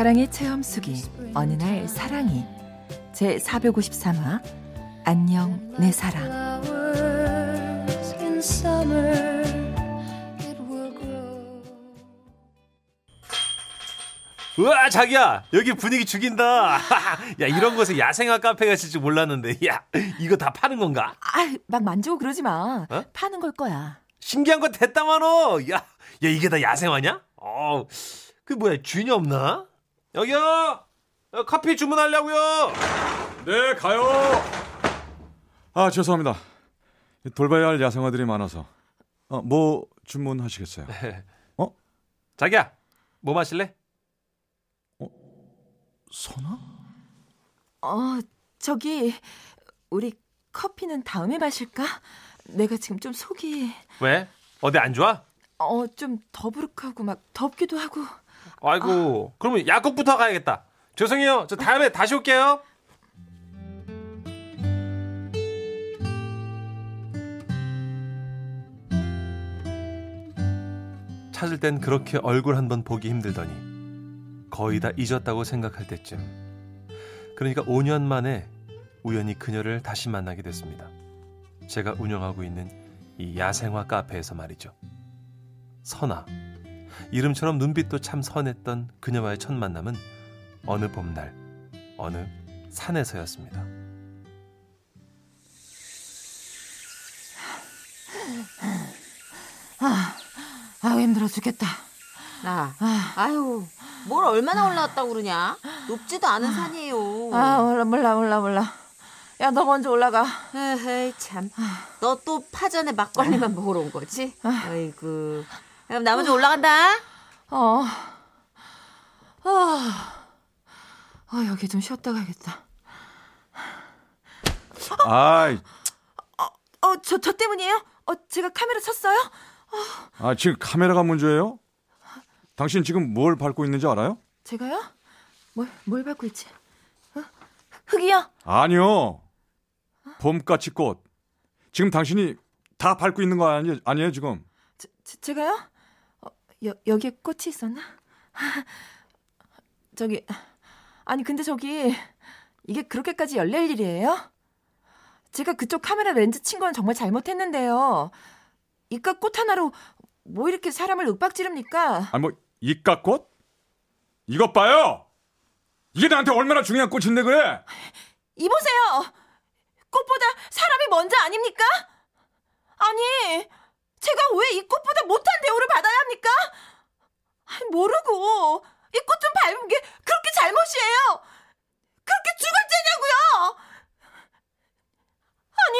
사랑의 체험수기 어느 날 사랑이. 제 453화 안녕 내 사랑. 우와 자기야 여기 분위기 죽인다. 야 이런 곳에 야생화 카페가 있을 줄 몰랐는데 야 이거 다 파는 건가? 아막 만지고 그러지 마. 어? 파는 걸 거야. 신기한 거 됐다마노 야, 야 이게 다 야생화냐? 어그 뭐야 균이 없나 여기요! 어, 커피 주문하려고요! 네 가요! 아 죄송합니다. 돌봐야 할 야생화들이 많아서. 어, 뭐 주문하시겠어요? 어? 자기야 뭐 마실래? 선아? 어 저기 우리 커피는 다음에 마실까? 내가 지금 좀 속이. 왜? 어디 안 좋아? 어 좀 더부룩하고 막 덥기도 하고 아이고 그러면 약국부터 가야겠다 죄송해요 저 다음에 다시 올게요 찾을 땐 그렇게 얼굴 한 번 보기 힘들더니 거의 다 잊었다고 생각할 때쯤 그러니까 5년 만에 우연히 그녀를 다시 만나게 됐습니다. 제가 운영하고 있는 이 야생화 카페에서 말이죠. 선아. 이름처럼 눈빛도 참 선했던 그녀와의 첫 만남은 어느 봄날, 어느 산에서였습니다. 아 힘들어 죽겠다 나, 아유, 뭘 얼마나 올라왔다고 그러냐? 높지도 않은 산이에요. 아 몰라 몰라 몰라 몰라 야 너 먼저 올라가 에헤이, 참. 너 또 파전에 막걸리만 먹으러 온 거지? 아이고. 그럼 나 먼저 올라간다. 어. 아. 어, 여기 좀 쉬었다 가야겠다. 아이, 어, 저, 저 때문이에요? 어, 제가 카메라 쳤어요? 아 지금 카메라가 문제예요? 당신 지금 뭘 밟고 있는지 알아요? 제가요? 뭘, 뭘 밟고 있지? 어? 흙이요? 아니요. 봄까치 꽃. 지금 당신이 다 밟고 있는 거 아니, 아니에요, 지금? 제, 제, 제가요? 어, 여, 여기에 꽃이 있었나? 저기, 아니, 근데 저기, 이게 그렇게까지 열릴 일이에요? 제가 그쪽 카메라 렌즈 친 건 정말 잘못했는데요. 이깟 꽃 하나로 뭐 이렇게 사람을 윽박 지릅니까? 아니, 뭐, 이까꽃? 이것 봐요! 이게 나한테 얼마나 중요한 꽃인데, 그래? 이보세요! 꽃보다 사람이 먼저 아닙니까? 아니, 제가 왜 이 꽃보다 못한 대우를 받아야 합니까? 모르고 이 꽃 좀 밟은 게 그렇게 잘못이에요! 그렇게 죽을 죄냐고요! 아니,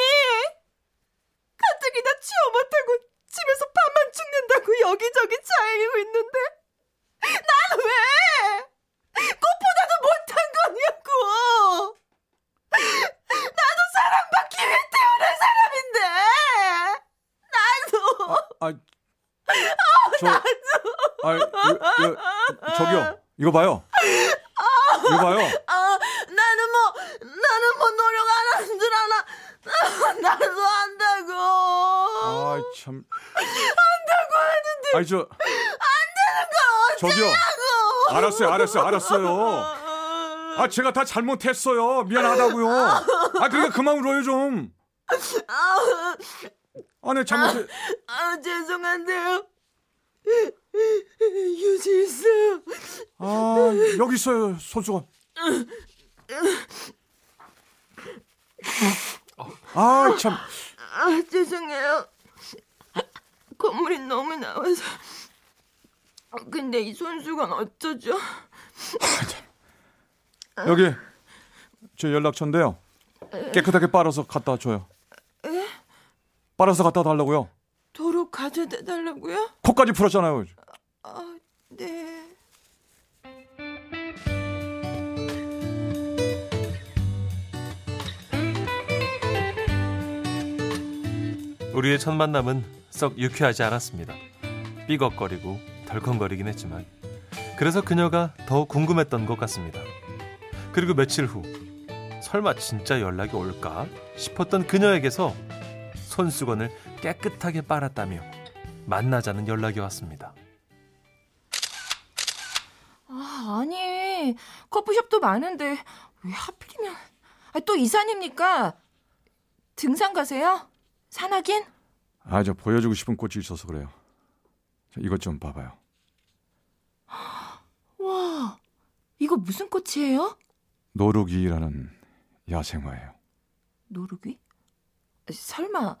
가뜩이나 취업 못하고 집에서 밥만 죽는다고 여기저기 차이고 있는데 난 왜 꽃보다도 못한 거냐고! 나도 사랑받기 위해 태어난 사람인데! 나도! 아, 저, 아, 요, 요, 저기요, 이거 봐요. 이거 봐요. 아, 나는 뭐, 나는 뭐 노력 안 하는 줄 아나. 나도 한다고. 아, 참. 한다고 하는데. 아니, 저, 안 되는 걸 저기요. 어쩌냐고. 알았어요, 알았어요, 알았어요. 아, 제가 다 잘못했어요. 미안하다고요. 아, 그러니까 그만 울어요, 좀. 아, 아, 네, 잘못해. 아, 죄송한데요. 유질수. 아, 여기 있어요, 손수건. 아, 참. 아, 죄송해요. 콧물이 너무 나와서. 근데 이 손수건 어쩌죠? 여기, 제 연락처인데요. 깨끗하게 빨아서 갖다 줘요. 빨아서 갖다 달라고요. 도로 가져다 달라고요? 코까지 풀었잖아요. 아, 네. 우리의 첫 만남은 썩 유쾌하지 않았습니다. 삐걱거리고 덜컹거리긴 했지만 그래서 그녀가 더 궁금했던 것 같습니다. 그리고 며칠 후 설마 진짜 연락이 올까 싶었던 그녀에게서 손수건을 깨끗하게 빨았다며 만나자는 연락이 왔습니다. 아, 아니. 커피숍도 많은데 왜 하필이면 아, 또 이산입니까? 등산 가세요? 산악인? 아, 저 보여주고 싶은 꽃이 있어서 그래요. 자, 이것 좀 봐봐요. 와, 이거 무슨 꽃이에요? 노루기라는 야생화예요. 노루귀? 설마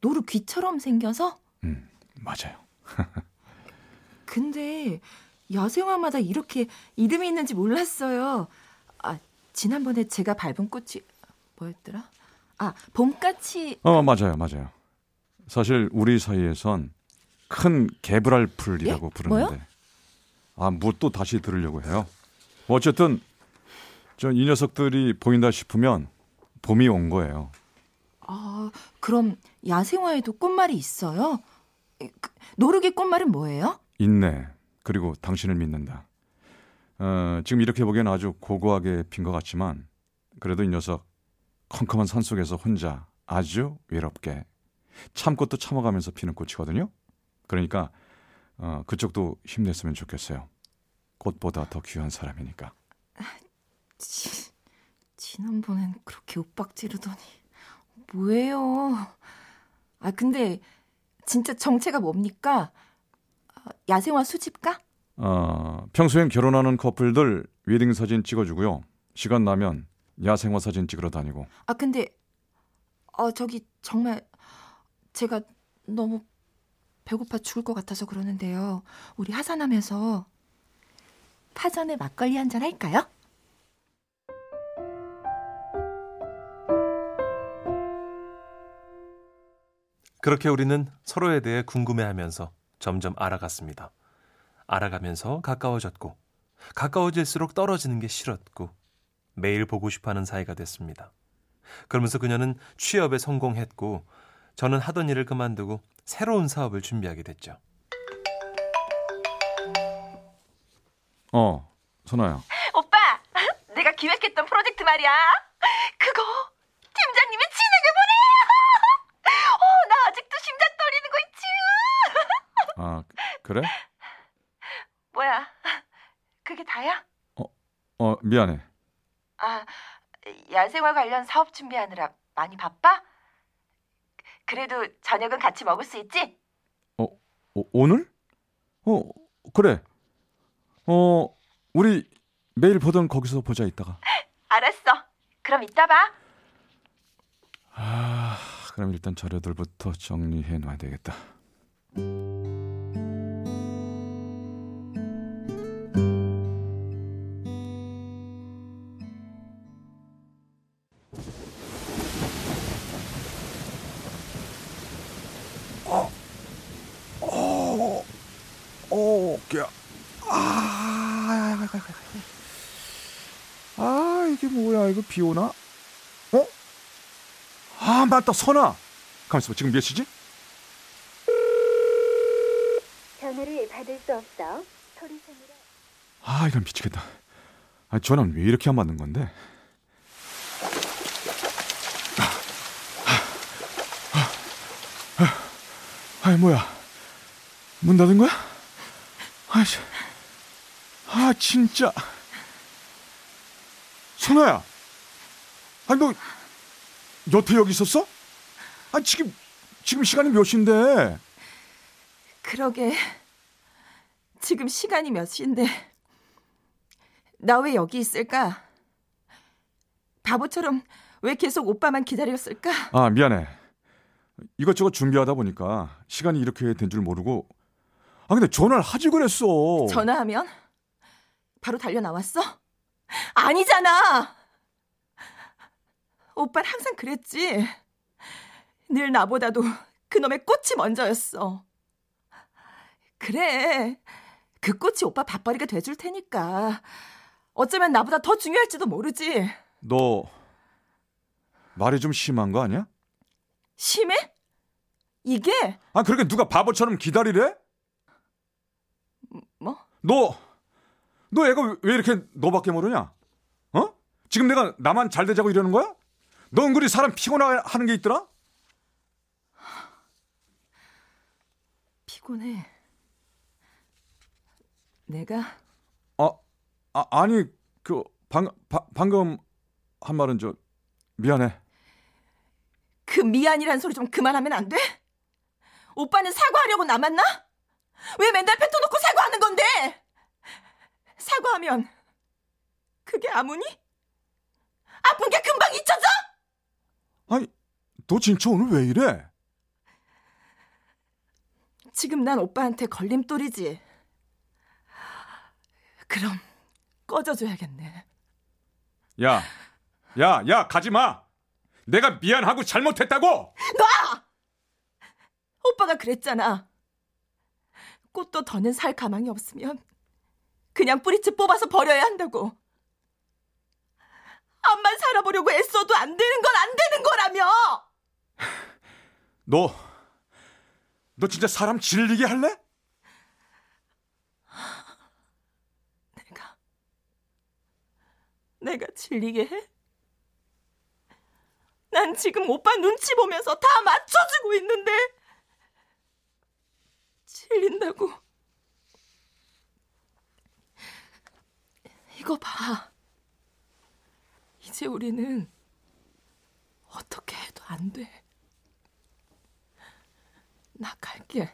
노루귀처럼 생겨서? 음, 맞아요. 근데 야생화마다 이렇게 이름이 있는지 몰랐어요. 아, 지난번에 제가 밟은 꽃이 뭐였더라? 아, 봄까치. 어, 맞아요, 맞아요. 사실 우리 사이에선 큰 개브랄 풀이라고 예? 부르는데. 뭐요? 아, 뭐 또 다시 들으려고 해요. 뭐 어쨌든 저이 녀석들이 보인다 싶으면 봄이 온 거예요. 아, 그럼 야생화에도 꽃말이 있어요? 그, 노루귀 꽃말은 뭐예요? 있네. 그리고 당신을 믿는다. 어, 지금 이렇게 보기엔 아주 고고하게 핀 것 같지만 그래도 이 녀석 컴컴한 산 속에서 혼자 아주 외롭게 참것도 참아가면서 피는 꽃이거든요. 그러니까 어, 그쪽도 힘냈으면 좋겠어요. 꽃보다 더 귀한 사람이니까. 지, 지난번엔 그렇게 윽박 지르더니 뭐예요? 아 근데 진짜 정체가 뭡니까? 아, 야생화 수집가? 어, 평소엔 결혼하는 커플들 웨딩 사진 찍어주고요. 시간 나면 야생화 사진 찍으러 다니고. 아 근데 어 저기 정말 제가 너무 배고파 죽을 것 같아서 그러는데요. 우리 하산하면서 파전에 막걸리 한 잔 할까요? 그렇게 우리는 서로에 대해 궁금해하면서 점점 알아갔습니다. 알아가면서 가까워졌고 가까워질수록 떨어지는 게 싫었고 매일 보고 싶어 하는 사이가 됐습니다. 그러면서 그녀는 취업에 성공했고 저는 하던 일을 그만두고 새로운 사업을 준비하게 됐죠. 어, 선아야. 오빠, 내가 기획했던 프로젝트 말이야. 그거 그래? 뭐야? 그게 다야? 어, 미안해. 아, 야생화 관련 사업 준비하느라 많이 바빠? 그래도 저녁은 같이 먹을 수 있지? 어, 오늘? 어, 그래. 어, 우리 매일 보던 거기서 보자 이따가. 알았어. 그럼 이따 봐. 아, 그럼 일단 자료들부터 정리해 놔야 되겠다. 이게 뭐야? 이거 비 오나? 어? 아, 맞다, 선아. 가만있어 봐. 지금 몇 시지? 전화를 받을 수 없어. 소리 소리로. 아, 이건 미치겠다. 아, 전화는 왜 이렇게 안 받는 건데? 아, 뭐야? 문 닫은 거야? 아씨, 아 진짜. 선아야, 아니 너 여태 여기 있었어? 아 지금 지금 시간이 몇 시인데? 그러게. 지금 시간이 몇 시인데. 나 왜 여기 있을까? 바보처럼 왜 계속 오빠만 기다렸을까? 아 미안해. 이것저것 준비하다 보니까 시간이 이렇게 된 줄 모르고. 아 근데 전화를 하지 그랬어. 전화하면 바로 달려 나왔어? 아니잖아. 오빠는 항상 그랬지. 늘 나보다도 그놈의 꽃이 먼저였어. 그래. 그 꽃이 오빠 밥벌이가 돼줄 테니까. 어쩌면 나보다 더 중요할지도 모르지. 너 말이 좀 심한 거 아니야? 심해? 이게 아 그렇게 누가 바보처럼 기다리래? 뭐? 너, 너 애가 왜 이렇게 너밖에 모르냐? 어? 지금 내가 나만 잘 되자고 이러는 거야? 너 은근히 사람 피곤하는 게 있더라? 피곤해. 내가 아, 아 아니 그 방, 바, 방금 한 말은 저 미안해. 그 미안이란 소리 좀 그만하면 안 돼? 오빠는 사과하려고 남았나? 왜 맨날 뱉어놓고 사과하는 건데? 사과하면 그게 아무니? 아픈 게 금방 잊혀져? 아니, 너 진짜 오늘 왜 이래? 지금 난 오빠한테 걸림돌이지. 그럼 꺼져줘야겠네. 야, 야, 야, 가지 마. 내가 미안하고 잘못했다고. 놔! 오빠가 그랬잖아. 꽃도 더는 살 가망이 없으면 그냥 뿌리채 뽑아서 버려야 한다고. 암만 살아보려고 애써도 안 되는 건 안 되는 거라며! 너, 너 진짜 사람 질리게 할래? 내가, 내가 질리게 해? 난 지금 오빠 눈치 보면서 다 맞춰주고 있는데, 질린다고. 이거 봐. 이제 우리는 어떻게 해도 안 돼. 나 갈게.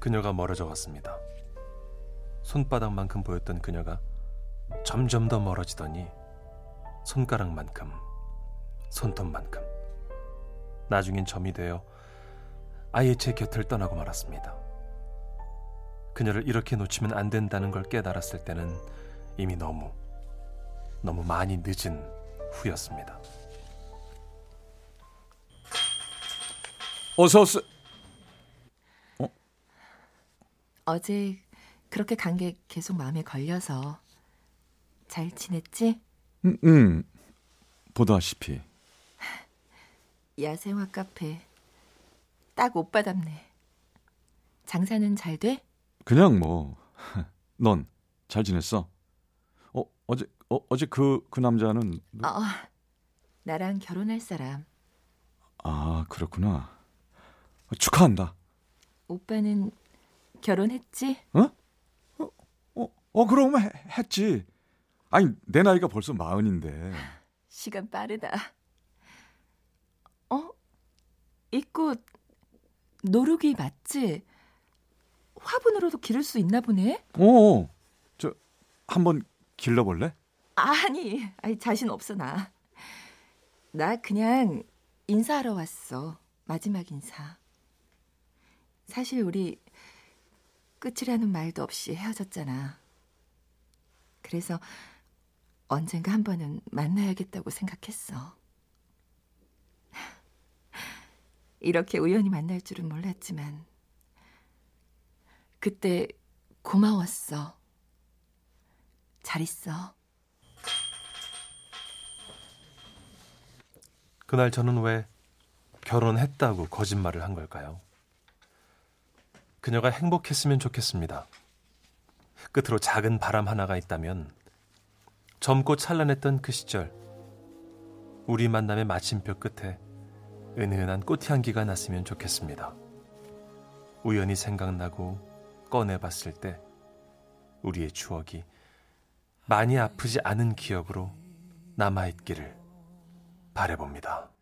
그녀가 멀어져 왔습니다. 손바닥만큼 보였던 그녀가 점점 더 멀어지더니 손가락만큼, 손톱만큼, 나중엔 점이 되어 아예 제 곁을 떠나고 말았습니다. 그녀를 이렇게 놓치면 안 된다는 걸 깨달았을 때는 이미 너무, 너무 많이 늦은 후였습니다. 어서 오세요. 어제 그렇게 간 게 계속 마음에 걸려서 잘 지냈지? 음, 음, 보다시피. 야생화 카페 딱 오빠답네. 장사는 잘 돼? 그냥 뭐, 넌 잘 지냈어? 어, 어제, 어, 어제 그, 그 남자는, 누- 어, 나랑 결혼할 사람. 아, 그렇구나. 축하한다. 오빠는 결혼했지? 어, 어, 그럼 해- 했지. 아니, 내 나이가 벌써 마흔인데. 시간 빠르다. 어? 이 꽃 노루기 맞지? 화분으로도 기를 수 있나 보네? 어, 저, 한번 길러볼래? 아니, 아니 자신 없어 나. 나 그냥 인사하러 왔어. 마지막 인사. 사실 우리 끝이라는 말도 없이 헤어졌잖아. 그래서 언젠가 한 번은 만나야겠다고 생각했어. 이렇게 우연히 만날 줄은 몰랐지만 그때 고마웠어. 잘 있어. 그날 저는 왜 결혼했다고 거짓말을 한 걸까요? 그녀가 행복했으면 좋겠습니다. 끝으로 작은 바람 하나가 있다면 젊고 찬란했던 그 시절 우리 만남의 마침표 끝에 은은한 꽃향기가 났으면 좋겠습니다. 우연히 생각나고 꺼내봤을 때 우리의 추억이 많이 아프지 않은 기억으로 남아있기를 바래봅니다.